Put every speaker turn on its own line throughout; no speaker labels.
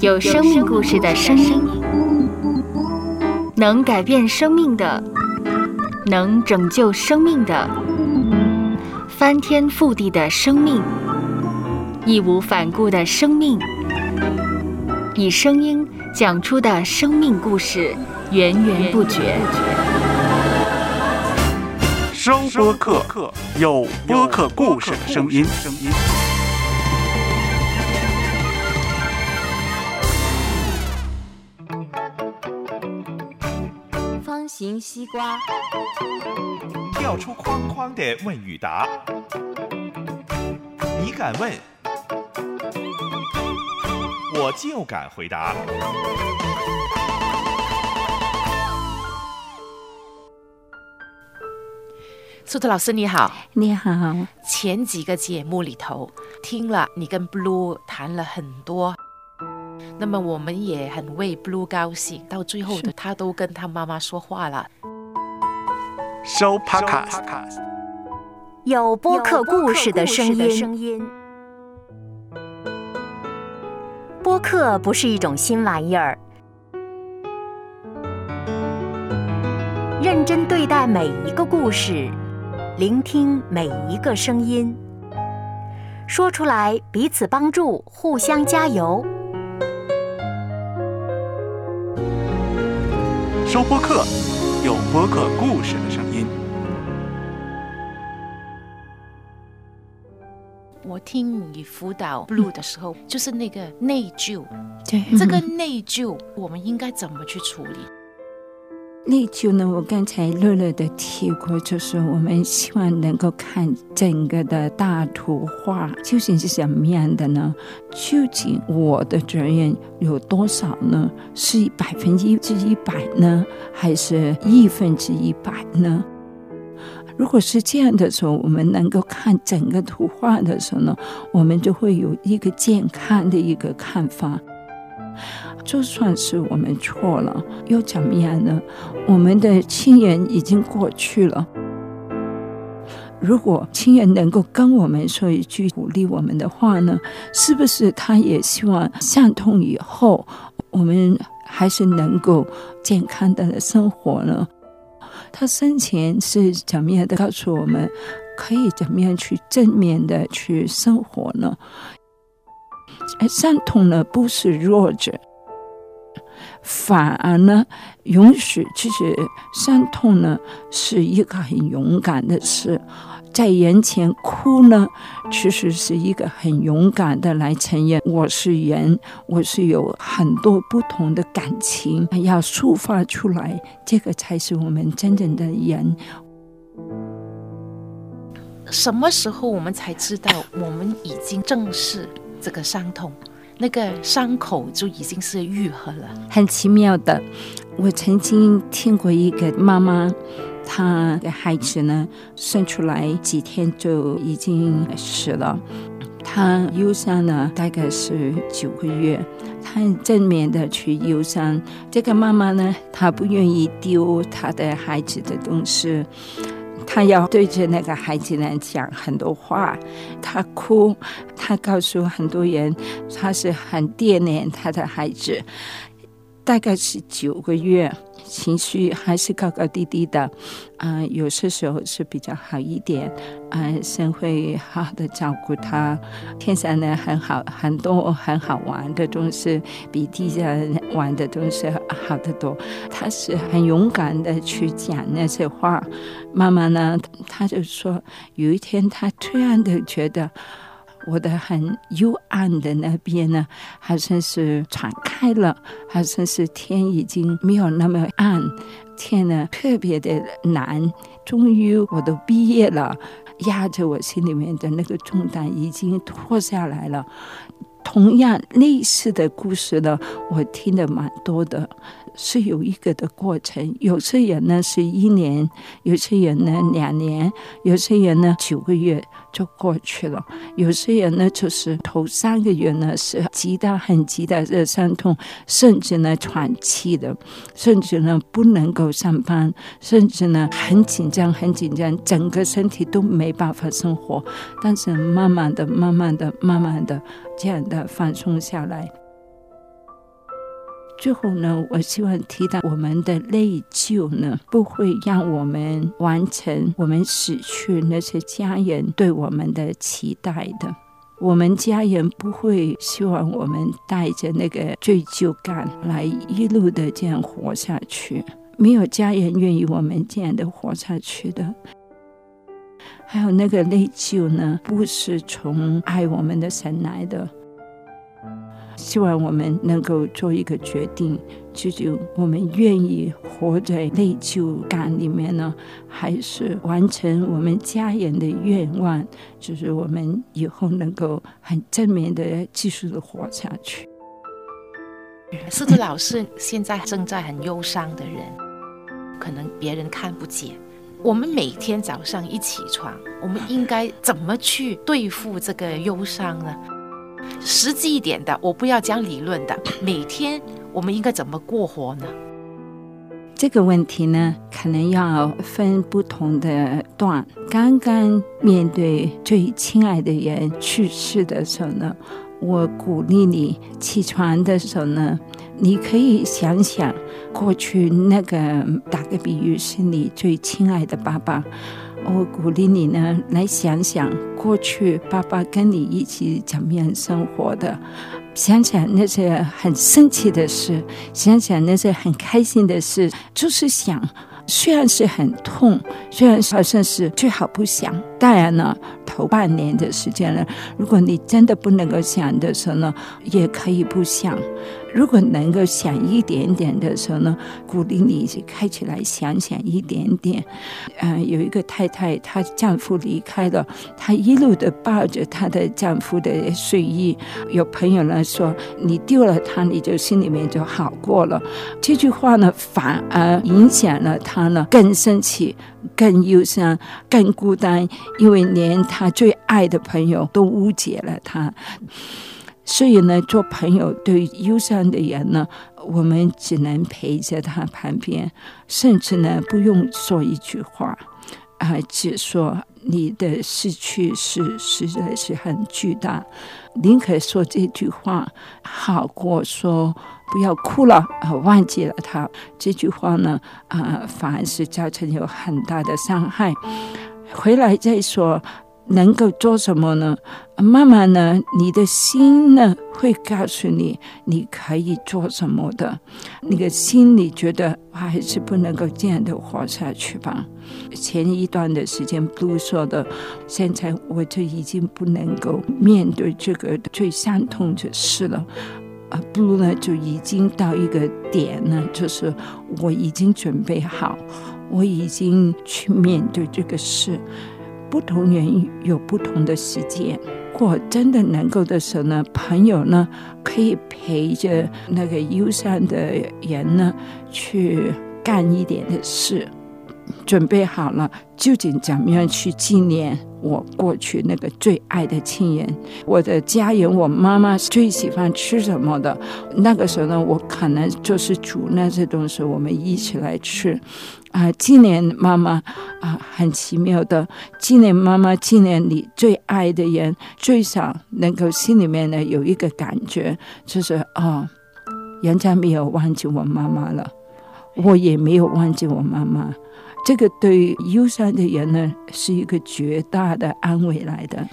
有生命故事的声音，能改变生命的，能拯救生命的，翻天覆地的生命，义无反顾的生命，以声音讲出的生命故事，源源不绝。
声播客，有播客故事的声音。
方形西瓜，
跳出框框的问与答，你敢问，我就敢回答。
苏特老师你好，
你好。
前几个节目里头听了你跟 Blue 谈了很多，那么我们也很为 Blue 高兴。到最后的他都跟他妈妈说话了。
收 Podcast，
有播客故事的声音。播客不是一种新玩意儿，认真对待每一个故事。聆听每一个声音，说出来彼此帮助，互相加油。
收播客，有播客故事的声音。
我听你辅导 Blue 的时候，就是那个内疚，
对，
这个内疚我们应该怎么去处理？
内疚呢？我刚才乐乐的提过，就是我们希望能够看整个的大图画究竟是什么样的呢？究竟我的责任有多少呢？是百分之一百呢，还是亿分之一百呢？如果是这样的时候，我们能够看整个图画的时候呢，我们就会有一个健康的一个看法。就算是我们错了，又怎么样呢？我们的亲人已经过去了。如果亲人能够跟我们说一句鼓励我们的话呢，是不是他也希望伤痛以后，我们还是能够健康的生活呢？他生前是怎么样的告诉我们，可以怎么样去正面的去生活呢？伤痛呢，不是弱者。反而呢，允许其实伤痛呢是一个很勇敢的事，在人前哭呢，其实是一个很勇敢的来承认我是人，我是有很多不同的感情要抒发出来，这个才是我们真正的人。
什么时候我们才知道我们已经正视这个伤痛？那个伤口就已经是愈合了，
很奇妙的。我曾经听过一个妈妈，她的孩子呢生出来几天就已经死了，她忧伤呢大概是九个月，她很正面的去忧伤。这个妈妈呢，她不愿意丢她的孩子的东西。他要对着那个孩子来讲很多话，他哭，他告诉很多人，他是很惦念他的孩子，大概是九个月。情绪还是高高低低的，啊，有些时候是比较好一点，啊，神会好好的照顾他。天上呢很好，很多很好玩的东西，比地下玩的东西好得多。他是很勇敢的去讲那些话。妈妈呢，他就说，有一天他突然的觉得。我的很幽暗的那边呢，好像是敞开了，好像是天已经没有那么暗，天呢特别的蓝。终于我都毕业了，压着我心里面的那个重担已经脱下来了。同样类似的故事呢，我听的蛮多的，是有一个的过程。有些人呢是一年，有些人呢两年，有些人呢九个月。就过去了。有些人呢，就是头三个月呢是极大、很极大的伤痛，甚至呢喘气的，甚至呢不能够上班，甚至呢很紧张、很紧张，整个身体都没办法生活。但是慢慢的、慢慢的、慢慢的这样的放松下来。最后呢，我希望提到我们的内疚呢，不会让我们完成我们死去那些家人对我们的期待的。我们家人不会希望我们带着那个罪疚感来一路的这样活下去。没有家人愿意我们这样的活下去的。还有那个内疚呢，不是从爱我们的神来的。希望我们能够做一个决定，究竟我们愿意活在内疚感里面呢，还是完成我们家人的愿望，就是我们以后能够很正面的继续的活下去。
是的，老师现在正在很忧伤的人，可能别人看不见。我们每天早上一起床，我们应该怎么去对付这个忧伤呢？实际一点的，我不要讲理论的。每天我们应该怎么过活呢？
这个问题呢，可能要分不同的段。刚刚面对最亲爱的人去世的时候呢，我鼓励你起床的时候呢，你可以想想过去那个，打个比喻，是你最亲爱的爸爸。我鼓励你呢，来想想过去爸爸跟你一起怎么样生活的，想想那些很生气的事，想想那些很开心的事，就是想，虽然是很痛，虽然好像是最好不想。当然了，头半年的时间呢，如果你真的不能够想的时候呢，也可以不想。如果能够想一点点的时候呢，鼓励你开起来想想一点点。嗯，有一个太太，她丈夫离开了，她一路的抱着她的丈夫的睡衣。有朋友呢说：“你丢了他，你就心里面就好过了。”这句话呢，反而影响了她呢，更生气、更忧伤、更孤单，因为连她最爱的朋友都误解了他。所以呢，做朋友对忧伤的人呢，我们只能陪在他旁边，甚至呢不用说一句话，啊，只说你的失去是实在是很巨大，宁可说这句话，好过说不要哭了啊，忘记了他。这句话呢，啊，反而是造成有很大的伤害。回来再说。能够做什么呢？慢慢呢，你的心呢会告诉你你可以做什么的。那个心里觉得我还是不能够这样的活下去吧。前一段的时间，Blue 说的，现在我就已经不能够面对这个最伤痛的事了。啊不如呢就已经到一个点呢，就是我已经准备好，我已经去面对这个事。不同人有不同的时间。如果真的能够的时候呢，朋友呢可以陪着那个忧伤的人呢去干一点的事。准备好了，究竟怎么样去纪念我过去那个最爱的亲人？我的家人，我妈妈最喜欢吃什么的？那个时候呢，我可能就是煮那些东西，我们一起来吃。啊，纪念妈妈啊，很奇妙的纪念妈妈，纪念你最爱的人，最少能够心里面呢有一个感觉，就是啊，人家没有忘记我妈妈了，我也没有忘记我妈妈。这个对忧伤的人呢，是一个绝大的安慰来的。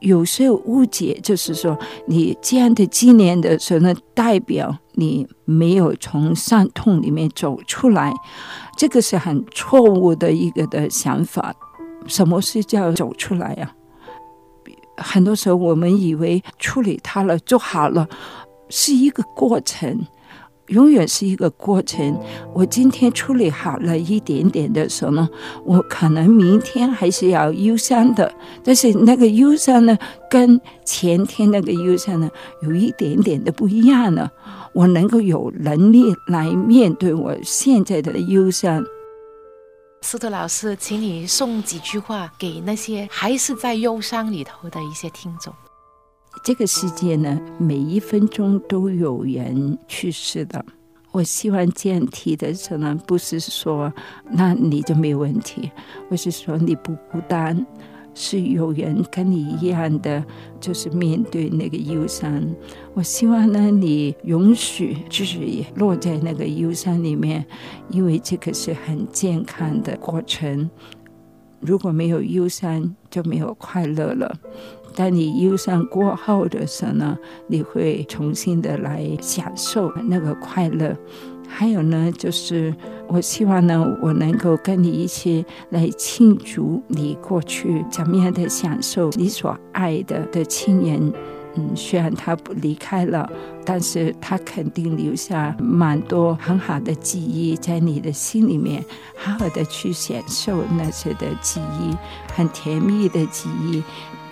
有时候误解就是说，你这样的纪念的时候呢，代表你没有从伤痛里面走出来，这个是很错误的一个的想法。什么是叫走出来呀？很多时候我们以为处理它了就好了，是一个过程。永远是一个过程。我今天处理好了一点点的时候呢，我可能明天还是要忧伤的。但是那个忧伤呢，跟前天那个忧伤呢，有一点点的不一样呢。我能够有能力来面对我现在的忧伤。
斯特老师，请你送几句话给那些还是在忧伤里头的一些听众。
这个世界呢，每一分钟都有人去世的。我希望这样提的时候呢，不是说那你就没有问题，我是说你不孤单。是有人跟你一样的，就是面对那个忧伤。我希望呢，你允许自己落在那个忧伤里面，因为这个是很健康的过程。如果没有忧伤，就没有快乐了。在你忧伤过后的时候呢，你会重新的来享受那个快乐。还有呢，就是我希望呢，我能够跟你一起来庆祝你过去怎么样的享受你所爱的的亲人。嗯，虽然他不离开了，但是他肯定留下蛮多很好的记忆在你的心里面，好好的去享受那些的记忆，很甜蜜的记忆，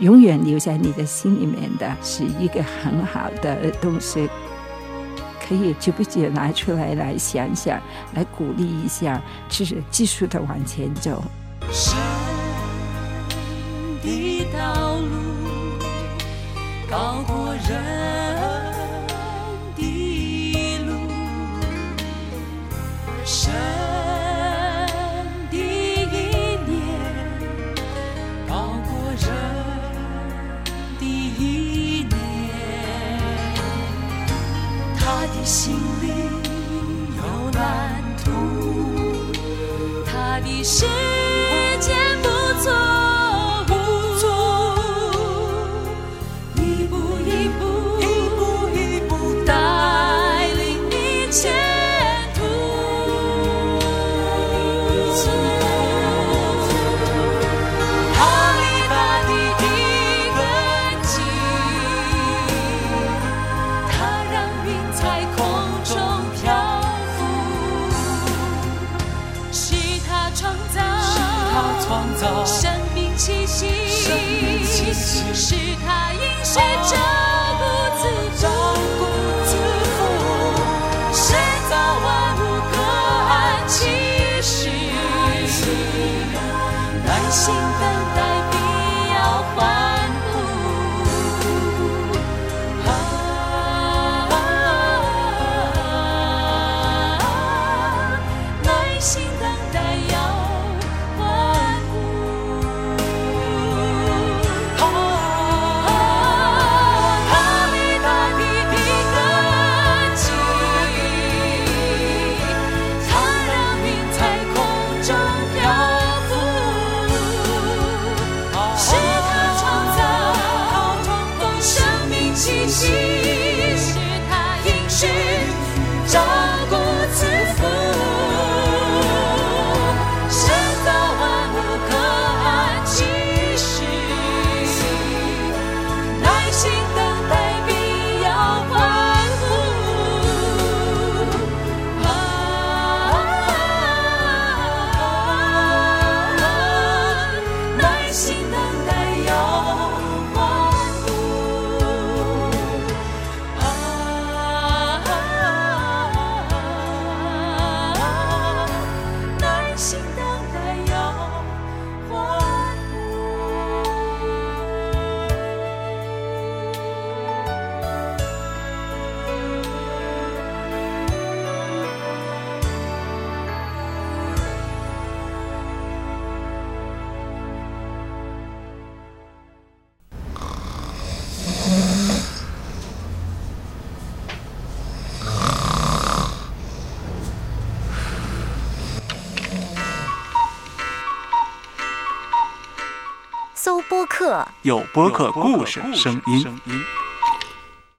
永远留在你的心里面的是一个很好的东西。可以久不久拿出来来想想，来鼓励一下，就是继续的往前走。
高过人的路，神的意念高过人的意念。他的心里有蓝图，他的时间不错
播客，
有播客故事声音。